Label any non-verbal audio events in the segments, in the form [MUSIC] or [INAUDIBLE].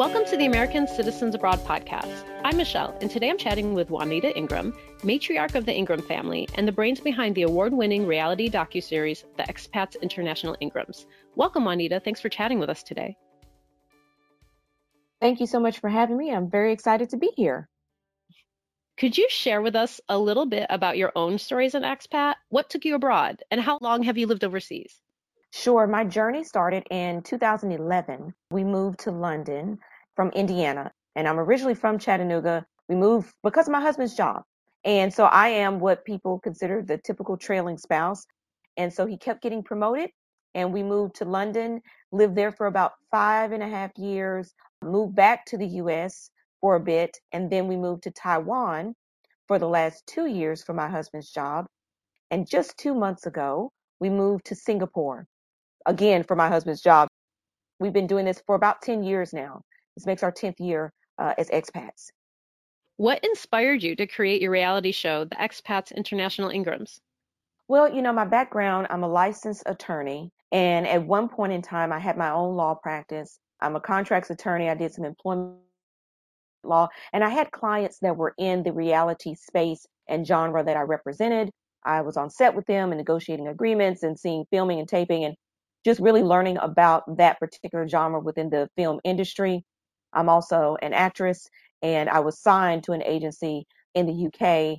Welcome to the American Citizens Abroad podcast. I'm Michelle, and today I'm chatting with Juanita Ingram, matriarch of the Ingram family and the brains behind the award-winning reality docuseries The Expats International Ingrams. Welcome, Juanita. Thanks for chatting with us today. Thank you so much for having me. I'm very excited to be here. Could you share with us a little bit about your own stories as an expat? What took you abroad, and how long have you lived overseas? Sure. My journey started in 2011. We moved to London from Indiana, and I'm originally from Chattanooga. We moved because of my husband's job. And so I am what people consider the typical trailing spouse. And so he kept getting promoted, and we moved to London, lived there for about five and a half years, moved back to the US for a bit, and then we moved to Taiwan for the last two years for my husband's job. And just two months ago, we moved to Singapore again for my husband's job. We've been doing this for about 10 years now. This makes our 10th year uh, as expats. What inspired you to create your reality show, The Expats International Ingrams? Well, you know, my background, I'm a licensed attorney. And at one point in time, I had my own law practice. I'm a contracts attorney. I did some employment law, and I had clients that were in the reality space and genre that I represented. I was on set with them and negotiating agreements and seeing filming and taping. And just really learning about that particular genre within the film industry. I'm also an actress and I was signed to an agency in the UK.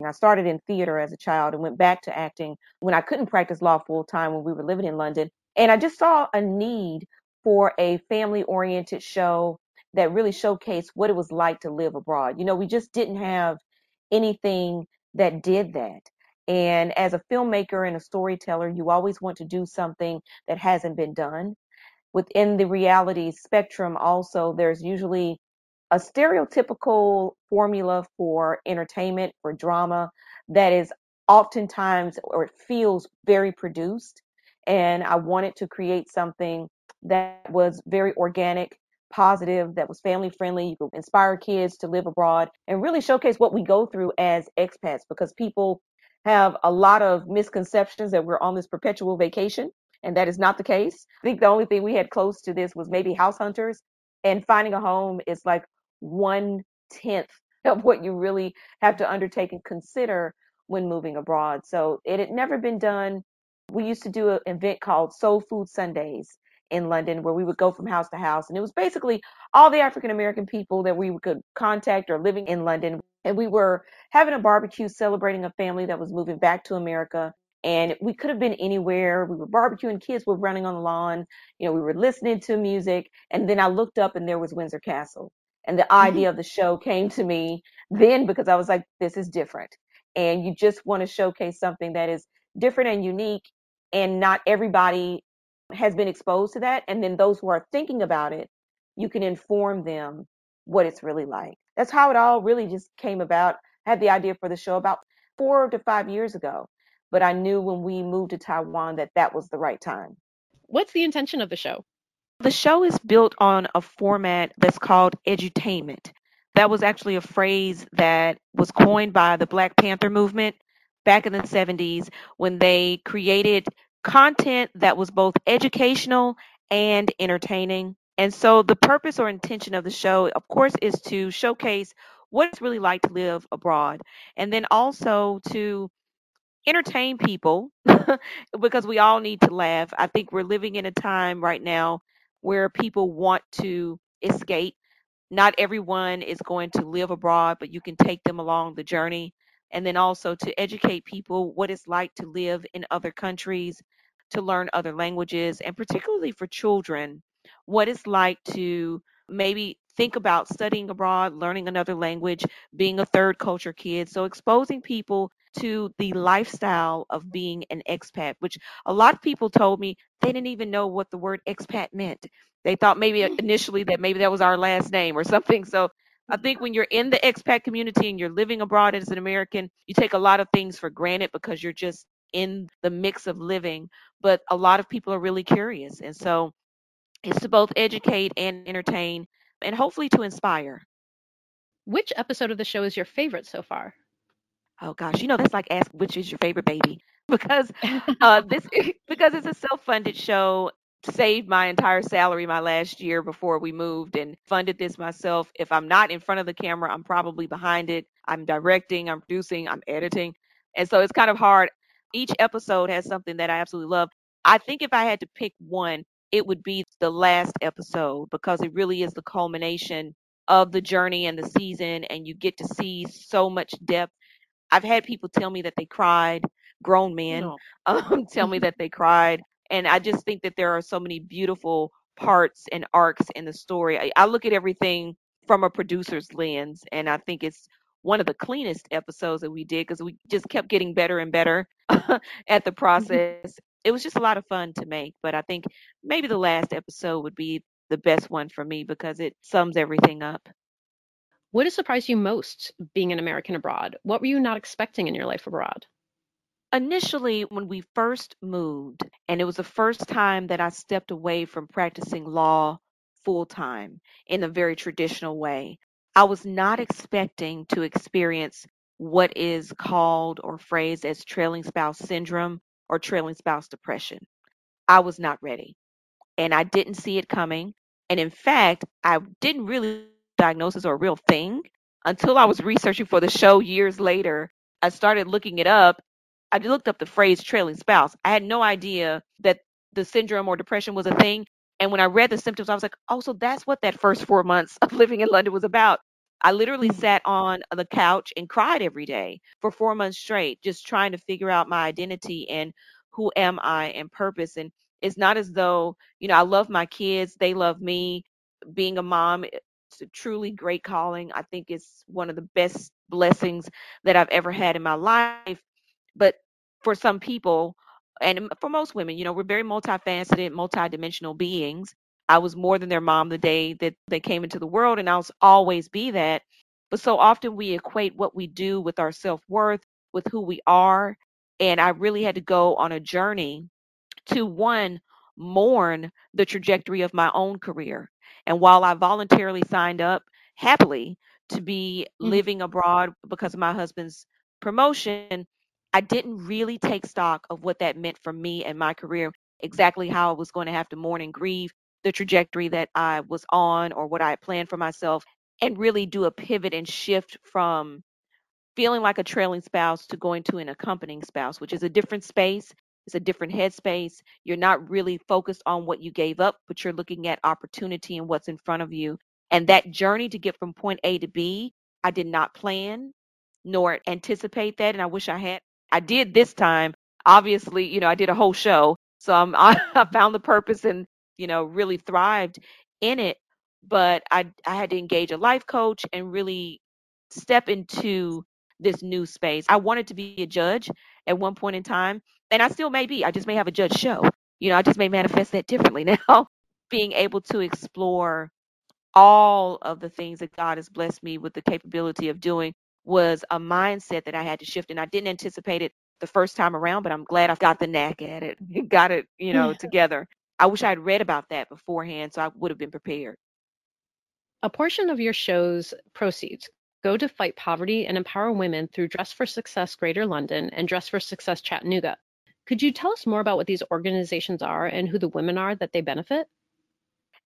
And I started in theater as a child and went back to acting when I couldn't practice law full time when we were living in London. And I just saw a need for a family oriented show that really showcased what it was like to live abroad. You know, we just didn't have anything that did that. And as a filmmaker and a storyteller, you always want to do something that hasn't been done. Within the reality spectrum, also, there's usually a stereotypical formula for entertainment, for drama, that is oftentimes or it feels very produced. And I wanted to create something that was very organic, positive, that was family friendly. You could inspire kids to live abroad and really showcase what we go through as expats because people have a lot of misconceptions that we're on this perpetual vacation, and that is not the case. I think the only thing we had close to this was maybe house hunters, and finding a home is like one tenth [LAUGHS] of what you really have to undertake and consider when moving abroad. So it had never been done. We used to do an event called Soul Food Sundays in London where we would go from house to house. And it was basically all the African American people that we could contact or living in London and we were having a barbecue celebrating a family that was moving back to America. And we could have been anywhere. We were barbecuing, kids were running on the lawn. You know, we were listening to music. And then I looked up and there was Windsor Castle. And the mm-hmm. idea of the show came to me then because I was like, this is different. And you just want to showcase something that is different and unique. And not everybody has been exposed to that. And then those who are thinking about it, you can inform them what it's really like that's how it all really just came about. I had the idea for the show about four to five years ago, but I knew when we moved to Taiwan that that was the right time. What's the intention of the show? The show is built on a format that's called edutainment. That was actually a phrase that was coined by the Black Panther movement back in the 70s when they created content that was both educational and entertaining. And so the purpose or intention of the show, of course, is to showcase what it's really like to live abroad and then also to entertain people [LAUGHS] because we all need to laugh. I think we're living in a time right now where people want to escape. Not everyone is going to live abroad, but you can take them along the journey. And then also to educate people what it's like to live in other countries, to learn other languages, and particularly for children what it's like to maybe think about studying abroad, learning another language, being a third culture kid. So exposing people to the lifestyle of being an expat, which a lot of people told me they didn't even know what the word expat meant. They thought maybe mm. initially that maybe that was our last name or [LAUGHS] something. So I think when you're in the expat community and you're living abroad as an American, you take a lot of things for granted because you're just in the mix of living. But a lot of people are really curious. And so it's to both educate and entertain and hopefully to inspire. Which episode of the show is your favorite so far? Oh gosh, you know that's like ask which is your favorite baby [LAUGHS] because uh, this [LAUGHS] because it's a self-funded show. saved my entire salary my last year before we moved and funded this myself. If I'm not in front of the camera, I'm probably behind it. I'm directing, I'm producing, I'm editing. And so it's kind of hard. Each episode has something that I absolutely love. I think if I had to pick one, it would be the last episode because it really is the culmination of the journey and the season and you get to see so much depth. I've had people tell me that they cried, grown men no. [LAUGHS] um, tell me that they cried and I just think that there are so many beautiful parts and arcs in the story. I, I look at everything from a producer's lens, and I think it's one of the cleanest episodes that we did because we just kept getting better and better [LAUGHS] at the mm-hmm. process. It was just a lot of fun to make, but I think maybe the last episode would be the best one for me because it sums everything up. What has surprised you most being an American abroad? What were you not expecting in your life abroad? Initially, when we first moved, and it was the first time that I stepped away from practicing law full time in a very traditional way, I was not expecting to experience what is called or phrased as trailing spouse syndrome or trailing spouse depression. I was not ready and I didn't see it coming. And in fact, I didn't really diagnose it as a real thing until I was researching for the show years later. I started looking it up I looked up the phrase trailing spouse. I had no idea that the syndrome or depression was a thing. And when I read the symptoms, I was like, oh, so that's what that first four months of living in London was about. I literally mm. sat on the couch and cried every day for four months straight, just trying to figure out my identity and who am I and purpose. And it's not as though, you know, I love my kids, they love me. Being a mom, it's a truly great calling. I think it's one of the best blessings that I've ever had in my life. But for some people, and for most women, you know, we're very multifaceted, multidimensional beings. I was more than their mom the day that they came into the world, and I'll always be that. But so often we equate what we do with our self worth, with who we are. And I really had to go on a journey to one, mourn the trajectory of my own career. And while I voluntarily signed up happily to be mm-hmm. living abroad because of my husband's promotion, I didn't really take stock of what that meant for me and my career, exactly how I was going to have to mourn and grieve the trajectory that I was on or what I had planned for myself, and really do a pivot and shift from feeling like a trailing spouse to going to an accompanying spouse, which is a different space. It's a different headspace. You're not really focused on what you gave up, but you're looking at opportunity and what's in front of you. And that journey to get from point A to B, I did not plan nor anticipate that. And I wish I had. I did this time. Obviously, you know, I did a whole show. So I'm, I, [LAUGHS] I found the purpose and, you know, really thrived in it. But I, I had to engage a life coach and really step into this new space. I wanted to be a judge at one point in time, and I still may be. I just may have a judge show. You know, I just may manifest that differently [LAUGHS] now. Being able to explore all of the things that God has blessed me with the capability of doing was a mindset that I had to shift, and I didn't anticipate it the first time around, but I'm glad I've got the knack at it, [LAUGHS] got it, you know, together. I wish I'd read about that beforehand, so I would have been prepared. A portion of your show's proceeds go to fight poverty and empower women through Dress for Success Greater London and Dress for Success Chattanooga. Could you tell us more about what these organizations are and who the women are that they benefit?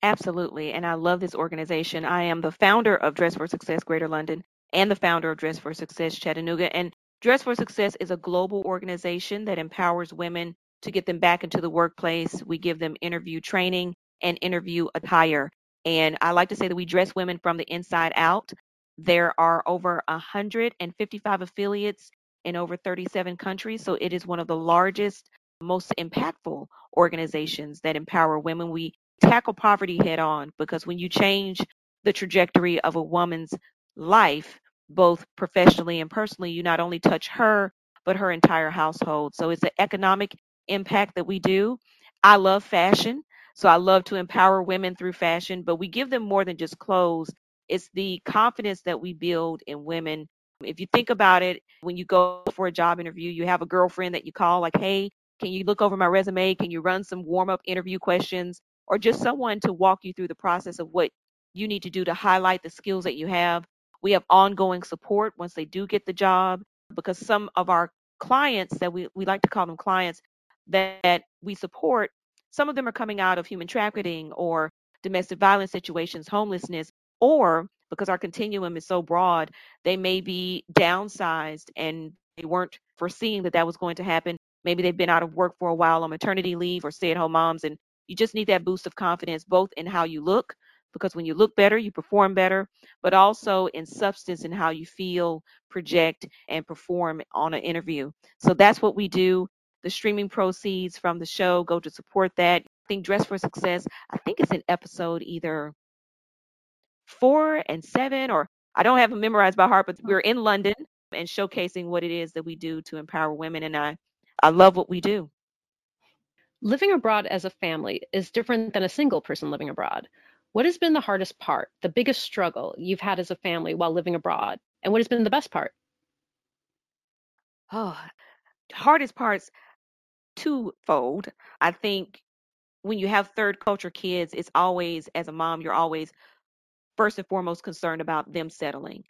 Absolutely. And I love this organization. I am the founder of Dress for Success Greater London and the founder of Dress for Success Chattanooga. And Dress for Success is a global organization that empowers women to get them back into the workplace. We give them interview training and interview attire. And I like to say that we dress women from the inside out. There are over 155 affiliates in over 37 countries. So it is one of the largest, most impactful organizations that empower women. We tackle poverty head on because when you change the trajectory of a woman's life, both professionally and personally, you not only touch her, but her entire household. So it's an economic impact that we do. I love fashion. So I love to empower women through fashion, but we give them more than just clothes. It's the confidence that we build in women. If you think about it, when you go for a job interview, you have a girlfriend that you call, like, hey, can you look over my resume? Can you run some warm up interview questions? Or just someone to walk you through the process of what you need to do to highlight the skills that you have we have ongoing support once they do get the job because some of our clients that we, we like to call them clients that, we support, some of them are coming out of human trafficking or domestic violence situations, homelessness, or because our continuum is so broad, they may be downsized and they weren't foreseeing that that was going to happen. Maybe they've been out of work for a while on maternity leave or stay at home moms, and you just need that boost of confidence both in how you look, because when you look better, you perform better, but also in substance and how you feel, project, and perform on an interview. So that's what we do. The streaming proceeds from the show go to support that. I think Dress for Success, I think it's an episode either four and seven, or I don't have them memorized by heart, but oh. we're in London and showcasing what it is that we do to empower women. And I, I love what we do. Living abroad as a family is different than a single person living abroad. What has been the hardest part, the biggest struggle you've had as a family while living abroad? And what has been the best part? Oh, hardest parts twofold. I think when you have third culture kids, it's always, as a mom, you're always first and foremost concerned about them settling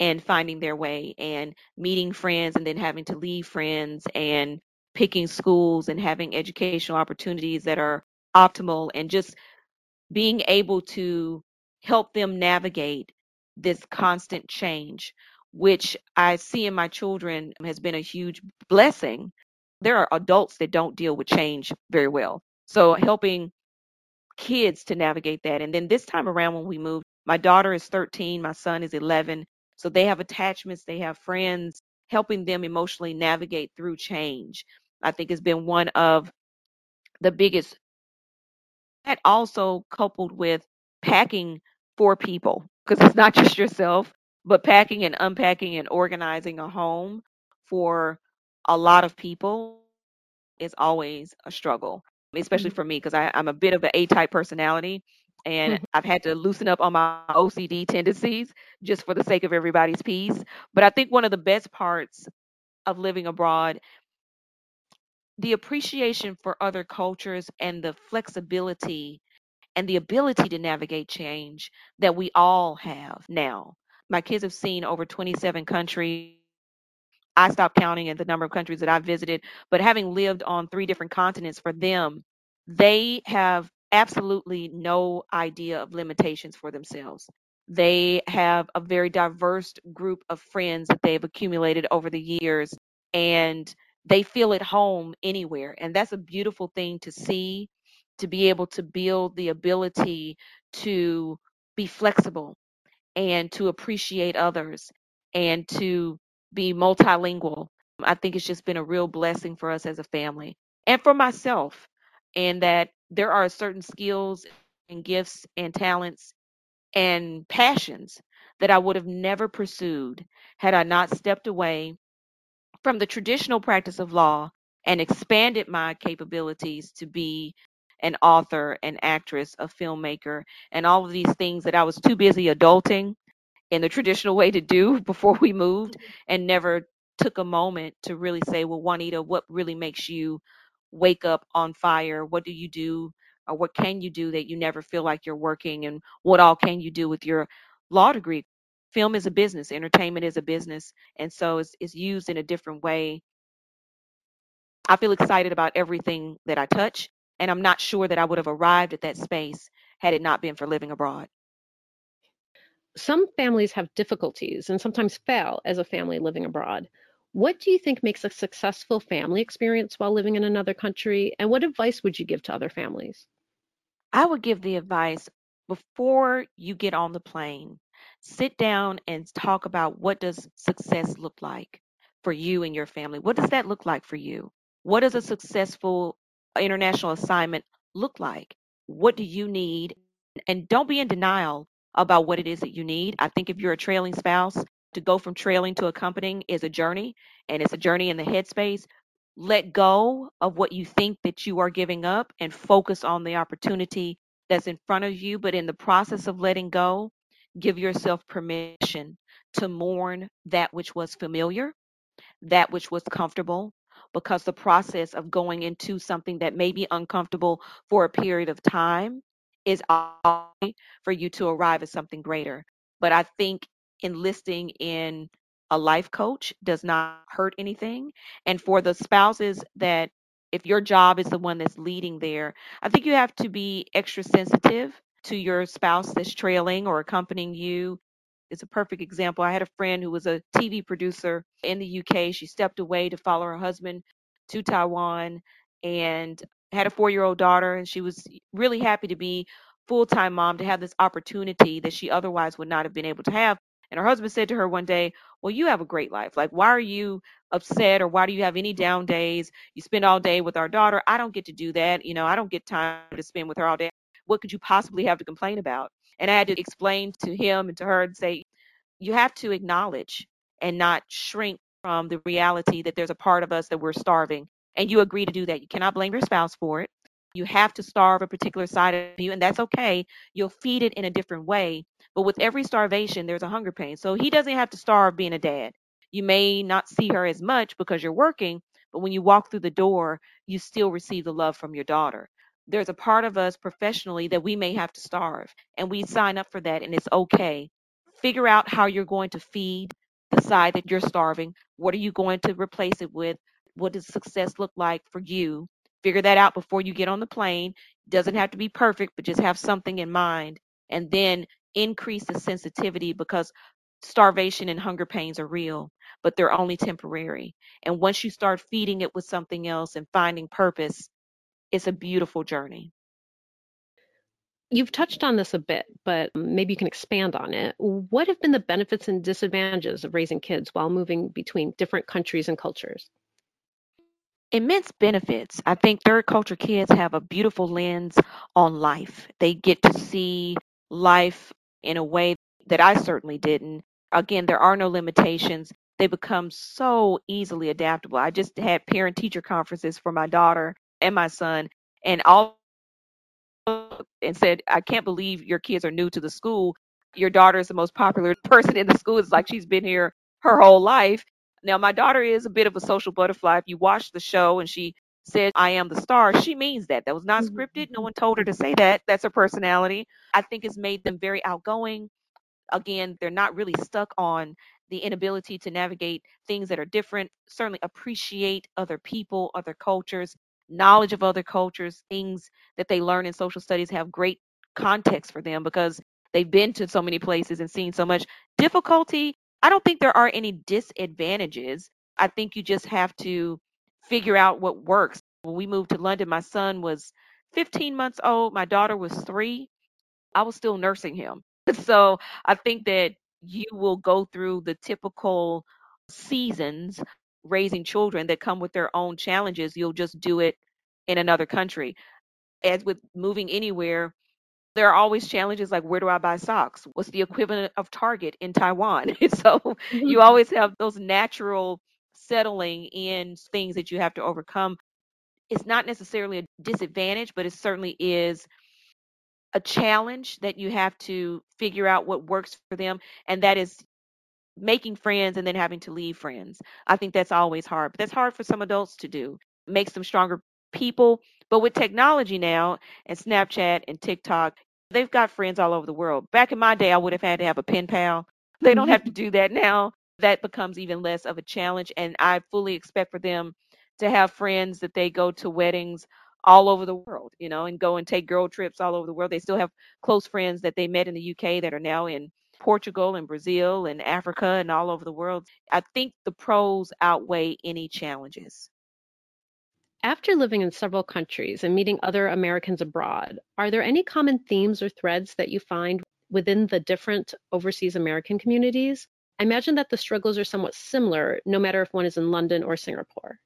and finding their way and meeting friends and then having to leave friends and picking schools and having educational opportunities that are optimal and just being able to help them navigate this constant change, which I see in my children has been a huge blessing. There are adults that don't deal with change very well. So helping kids to navigate that. And then this time around when we moved, my daughter is 13, my son is 11. So they have attachments, they have friends, helping them emotionally navigate through change. I think has been one of the biggest. That also coupled with packing for people, because it's not [LAUGHS] just yourself, but packing and unpacking and organizing a home for a lot of people is always a struggle, especially Mhm. for me, because I'm a bit of an A type personality and. [LAUGHS] I've had to loosen up on my OCD tendencies just for the sake of everybody's peace. But I think one of the best parts of living abroad, the appreciation for other cultures and the flexibility and the ability to navigate change that we all have now. My kids have seen over 27 countries. I stopped counting at the number of countries that I've visited, but having lived on three different continents for them, they have absolutely no idea of limitations for themselves. They have a very diverse group of friends that they've accumulated over the years, and they feel at home anywhere. And that's a beautiful thing to see, to be able to build the ability to be flexible and to appreciate others and to be multilingual. I think it's just been a real blessing for us as a family and for myself, and that there are certain skills and gifts and talents and passions that I would have never pursued had I not stepped away from the traditional practice of law and expanded my capabilities to be an author, an actress, a filmmaker, and all of these things that I was too busy adulting in the traditional way to do [LAUGHS] before we moved and never took a moment to really say, well, Juanita, what really makes you wake up on fire? What do you do? Or what can you do that you never feel like you're working? And what all can you do with your law degree? Film is a business, entertainment is a business. And so it's, it's used in a different way. I feel excited about everything that I touch. And I'm not sure that I would have arrived at that space had it not been for living abroad. Some families have difficulties and sometimes fail as a family living abroad. What do you think makes a successful family experience while living in another country? And what advice would you give to other families? I would give the advice before you get on the plane, sit down and talk about what does success look like for you and your family? What does that look like for you? What does a successful international assignment look like? What do you need? And don't be in denial about what it is that you need. I think if you're a trailing spouse, to go from trailing to accompanying is a journey, and it's a journey in the headspace. Let go of what you think that you are giving up and focus on the opportunity that's in front of you. But in the process of letting go, give yourself permission to mourn that which was familiar, that which was comfortable, because the process of going into something that may be uncomfortable for a period of time is for you to arrive at something greater. But I think enlisting in a life coach does not hurt anything. And for the spouses that if your job is the one that's leading there, I think you have to be extra sensitive to your spouse that's trailing or accompanying you. It's a perfect example. I had a friend who was a TV producer in the UK. She stepped away to follow her husband to Taiwan and had a four year old daughter. And she was really happy to be full time mom to have this opportunity that she otherwise would not have been able to have. And her husband said to her one day, Well, you have a great life. Like, why are you upset or why do you have any down days? You spend all day with our daughter. I don't get to do that. You know, I don't get time to spend with her all day. What could you possibly have to complain about? And I had to explain to him and to her and say, You have to acknowledge and not shrink from the reality that there's a part of us that we're starving. And you agree to do that. You cannot blame your spouse for it. You have to starve a particular side of you, and that's okay. You'll feed it in a different way. But with every starvation, there's a hunger pain. So he doesn't have to starve being a dad. You may not see her as much because you're working, but when you walk through the door, you still receive the love from your daughter. There's a part of us professionally that we may have to starve, and we sign up for that, and it's okay. Figure out how you're going to feed the side that you're starving. What are you going to replace it with? What does success look like for you? Figure that out before you get on the plane. Doesn't have to be perfect, but just have something in mind. And then increase the sensitivity because starvation and hunger pains are real, but they're only temporary. And once you start feeding it with something else and finding purpose, it's a beautiful journey. You've touched on this a bit, but maybe you can expand on it. What have been the benefits and disadvantages of raising kids while moving between different countries and cultures? Immense benefits. I think third culture kids have a beautiful lens on life. They get to see life in a way that I certainly didn't. Again, there are no limitations. They become so easily adaptable. I just had parent teacher conferences for my daughter and my son, and all and said, I can't believe your kids are new to the school. Your daughter is the most popular [LAUGHS] person in the school. It's like she's been here her whole life. Now, my daughter is a bit of a social butterfly. If you watch the show and she said, I am the star, she means that. That was not mm-hmm. scripted. No one told her to say that. That's her personality. I think it's made them very outgoing. Again, they're not really stuck on the inability to navigate things that are different, certainly appreciate other people, other cultures, knowledge of other cultures, things that they learn in social studies have great context for them because they've been to so many places and seen so much difficulty I don't think there are any disadvantages. I think you just have to figure out what works. When we moved to London, my son was 15 months old, my daughter was three. I was still nursing him. [LAUGHS] So I think that you will go through the typical seasons raising children that come with their own challenges. You'll just do it in another country. As with moving anywhere, there are always challenges like where do I buy socks? What's the equivalent of Target in Taiwan? [LAUGHS] so mm-hmm. you always have those natural settling in things that you have to overcome. It's not necessarily a disadvantage, but it certainly is a challenge that you have to figure out what works for them. And that is making friends and then having to leave friends. I think that's always hard, but that's hard for some adults to do. It makes them stronger people. But with technology now and Snapchat and TikTok, They've got friends all over the world. Back in my day, I would have had to have a pen pal. They don't have to mm-hmm. do that now. That becomes even less of a challenge. And I fully expect for them to have friends that they go to weddings all over the world, you know, and go and take girl trips all over the world. They still have close friends that they met in the UK that are now in Portugal and Brazil and Africa and all over the world. I think the pros outweigh any challenges. After living in several countries and meeting other Americans abroad, are there any common themes or threads that you find within the different overseas American communities? I imagine that the struggles are somewhat similar, no matter if one is in London or Singapore.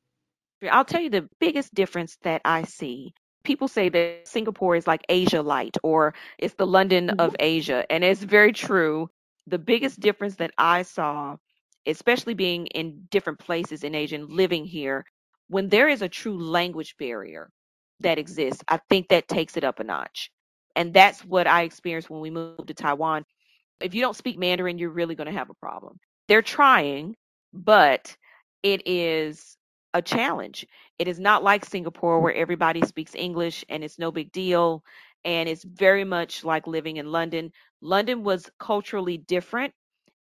I'll tell you the biggest difference that I see. People say that Singapore is like Asia light or it's the London mm-hmm. of Asia. And it's very true. The biggest difference that I saw, especially being in different places in Asia and living here, when there is a true language barrier that exists, I think that takes it up a notch. And that's what I experienced when we moved to Taiwan. If you don't speak Mandarin, you're really going to have a problem. They're trying, but it is a challenge. It is not like Singapore where everybody speaks English and it's no big deal. And it's very much like living in London. London was culturally different,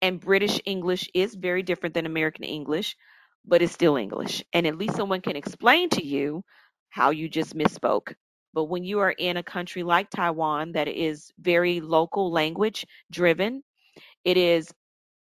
and British English is very different than American English but it's still English. And at least someone can explain to you how you just misspoke. But when you are in a country like Taiwan that is very local language driven, it is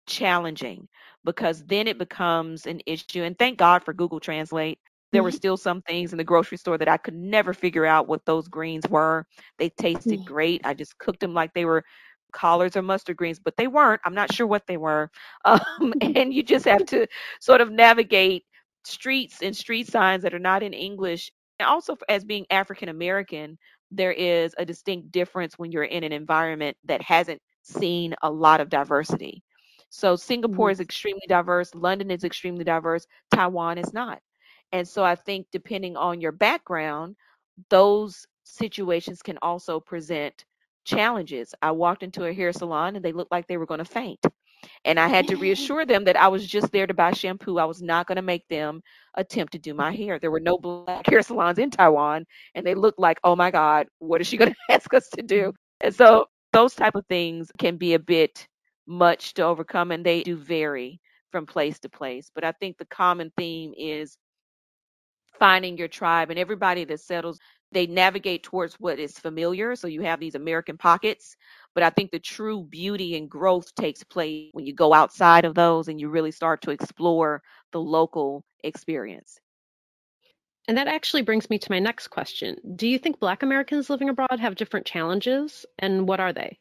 challenging because then it becomes an issue. And thank God for Google Translate. There mm-hmm. were still some things in the grocery store that I could never figure out what those greens were. They tasted mm-hmm. great. I just cooked them like they were collards or mustard greens, but they weren't. I'm not sure what they were. [LAUGHS] Um, and you just have to sort of navigate streets and street signs that are not in English. And also, as being African American, there is a distinct difference when you're in an environment that hasn't seen a lot of diversity. So, Singapore mm-hmm. is extremely diverse, London is extremely diverse, Taiwan is not. And so, I think depending on your background, those situations can also present challenges. I walked into a hair salon and they looked like they were going to faint. And I had to [LAUGHS] reassure them that I was just there to buy shampoo. I was not going to make them attempt to do my mm-hmm. hair. There were no black hair salons in Taiwan, and they looked like, oh my God, what is she going [LAUGHS] to ask us to do? Mm-hmm. And so those type of things can be a bit much to overcome, and they do vary from place to place. But I think the common theme is finding your tribe, and everybody that settles they navigate towards what is familiar. So you have these American pockets, but I think the true beauty and growth takes place when you go outside of those and you really start to explore the local experience. And that actually brings me to my next question. Do you think Black Americans living abroad have different challenges, and what are they?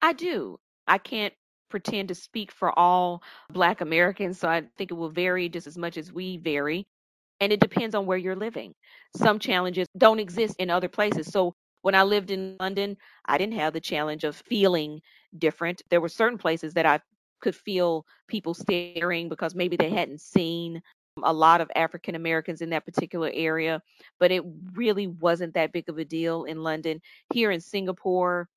I do. I can't pretend to speak for all Black Americans, so I think it will vary just as much as we vary and it depends on where you're living. Some challenges don't exist in other places. So when I lived in London, I didn't have the challenge of feeling different. There were certain places that I could feel people staring because maybe they hadn't seen a lot of African Americans in that particular area, but it really wasn't that big of a deal in London. Here in Singapore,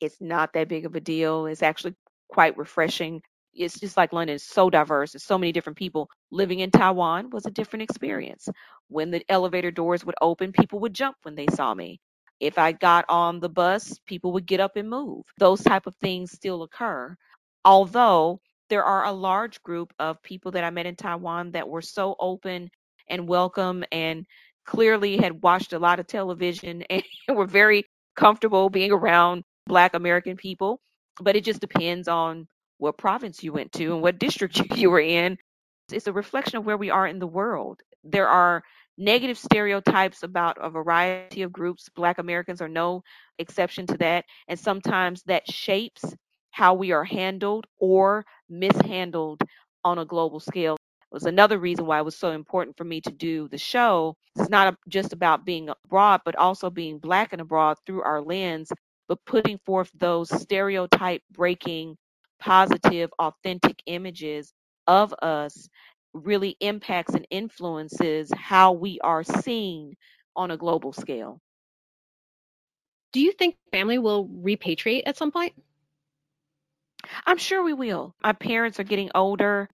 it's not that big of a deal. It's actually quite refreshing it's just like London is so diverse. There's so many different people. Living in Taiwan was a different experience. When the elevator doors would open, people would jump when they saw me. If I got on the bus, people would get up and move. Those type of things still occur. Although there are a large group of people that I met in Taiwan that were so open and welcome and clearly had watched a lot of television [LAUGHS] and were very comfortable being around black American people. But it just depends on what province you went to and what district [LAUGHS] you were in. It's a reflection of where we are in the world. There are negative stereotypes about a variety of groups. Black Americans are no exception to that. And sometimes that shapes how we are handled or mishandled on a global scale. Was another reason why it was so important for me to do the show. It's not just about being abroad, but also being black and abroad through our lens, but putting forth those stereotype breaking positive, authentic images of us really impacts and influences how we are seen on a global scale. Do you think family will repatriate at some point? I'm sure we will. My parents are getting older.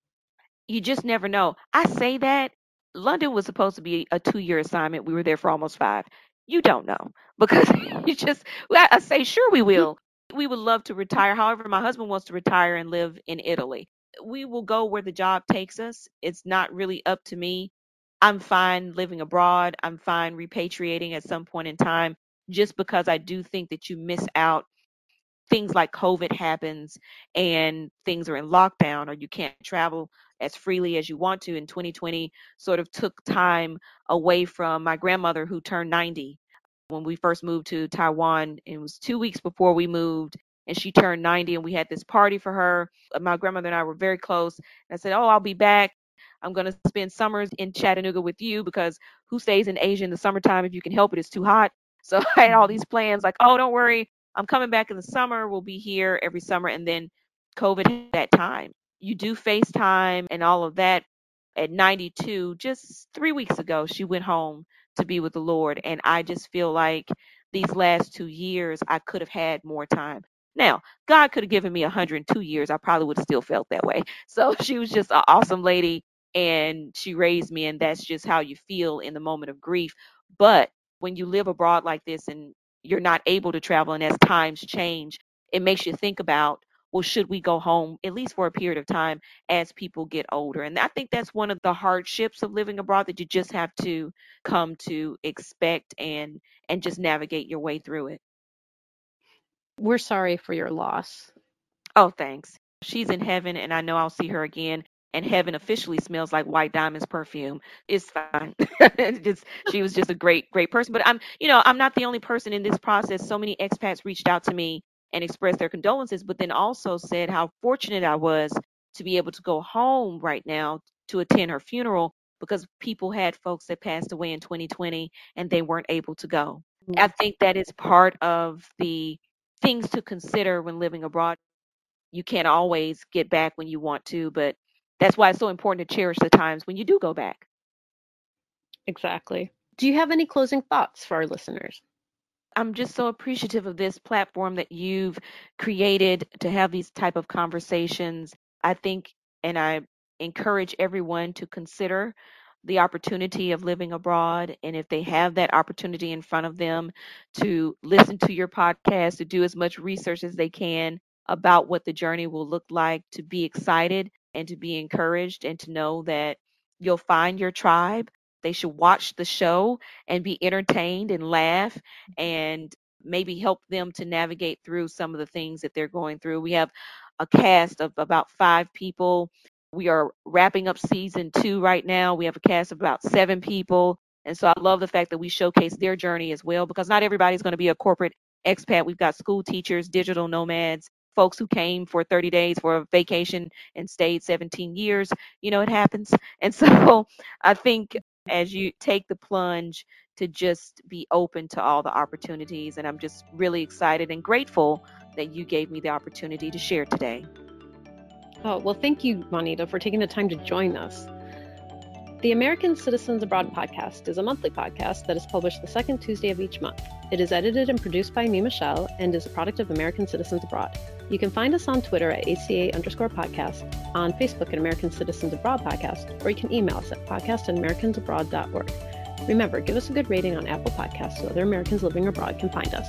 You just never know. I say that London was supposed to be a two year assignment. We were there for almost five. You don't know [LAUGHS] because you just, I say, sure, we will. We would love to retire. However, my husband wants to retire and live in Italy. We will go where the job takes us. It's not really up to me. I'm fine living abroad. I'm fine repatriating at some point in time just because I do think that you miss out things like COVID happens and things are in lockdown or you can't travel as freely as you want to in 2020 sort of took time away from my grandmother who turned 90 when we first moved to Taiwan. It was two weeks before we moved, and she turned 90, and we had this party for her. Uh, my grandmother and I were very close. And I said, Oh, I'll be back. I'm going to spend summers in Chattanooga with you because who stays in Asia in the summertime if you can help it? It's too hot. [LAUGHS] So I had all these plans like, oh, don't worry. I'm coming back in the summer. We'll be here every summer. And then COVID that time. You do FaceTime and all of that. At 92, just three weeks ago, she went home to be with the Lord. And I just feel like these last two years, I could have had more time. Now, God could have given me 102 years. I probably would have still felt that way. [LAUGHS] So she was just an awesome lady and she raised me. And that's just how you feel in the moment of grief. But when you live abroad like this and you're not able to travel, and as times change, it makes you think about well, should we go home at least for a period of time as people get older? And I think that's one of the hardships of living abroad that you just have to come to expect and and just navigate your way through it. We're sorry for your loss. Oh, thanks. She's in heaven and I know I'll see her again and heaven officially smells like white diamonds perfume it's fine [LAUGHS] just she was just a great great person but i'm you know i'm not the only person in this process so many expats reached out to me and expressed their condolences but then also said how fortunate i was to be able to go home right now to attend her funeral because people had folks that passed away in 2020 and they weren't able to go mm-hmm. i think that is part of the things to consider when living abroad you can't always get back when you want to but that's why it's so important to cherish the times when you do go back. Exactly. Do you have any closing thoughts for our listeners? I'm just so appreciative of this platform that you've created to have these type of conversations. I think and I encourage everyone to consider the opportunity of living abroad and if they have that opportunity in front of them to listen to your podcast to do as much research as they can about what the journey will look like to be excited and to be encouraged and to know that you'll find your tribe. They should watch the show and be entertained and laugh mm-hmm. and maybe help them to navigate through some of the things that they're going through. We have a cast of about five people. We are wrapping up season two right now. We have a cast of about seven people. And so I love the fact that we showcase their journey as well because not everybody's going to be a corporate expat. We've got school teachers, digital nomads, folks who came for 30 days for a vacation and stayed 17 years. You know, it happens. And [LAUGHS] so I think as you take the plunge to just be open to all the opportunities, and I'm just really excited and grateful that you gave me the opportunity to share today. Oh, well, thank you, Juanita, for taking the time to join us. The American Citizens Abroad podcast is a monthly podcast that is published the second Tuesday of each month. It is edited and produced by me, Michelle, and is a product of American Citizens Abroad. You can find us on Twitter at ACA underscore podcast, on Facebook at American Citizens Abroad podcast, or you can email us at podcast at americansabroad.org. Remember, give us a good rating on Apple Podcasts so other Americans living abroad can find us.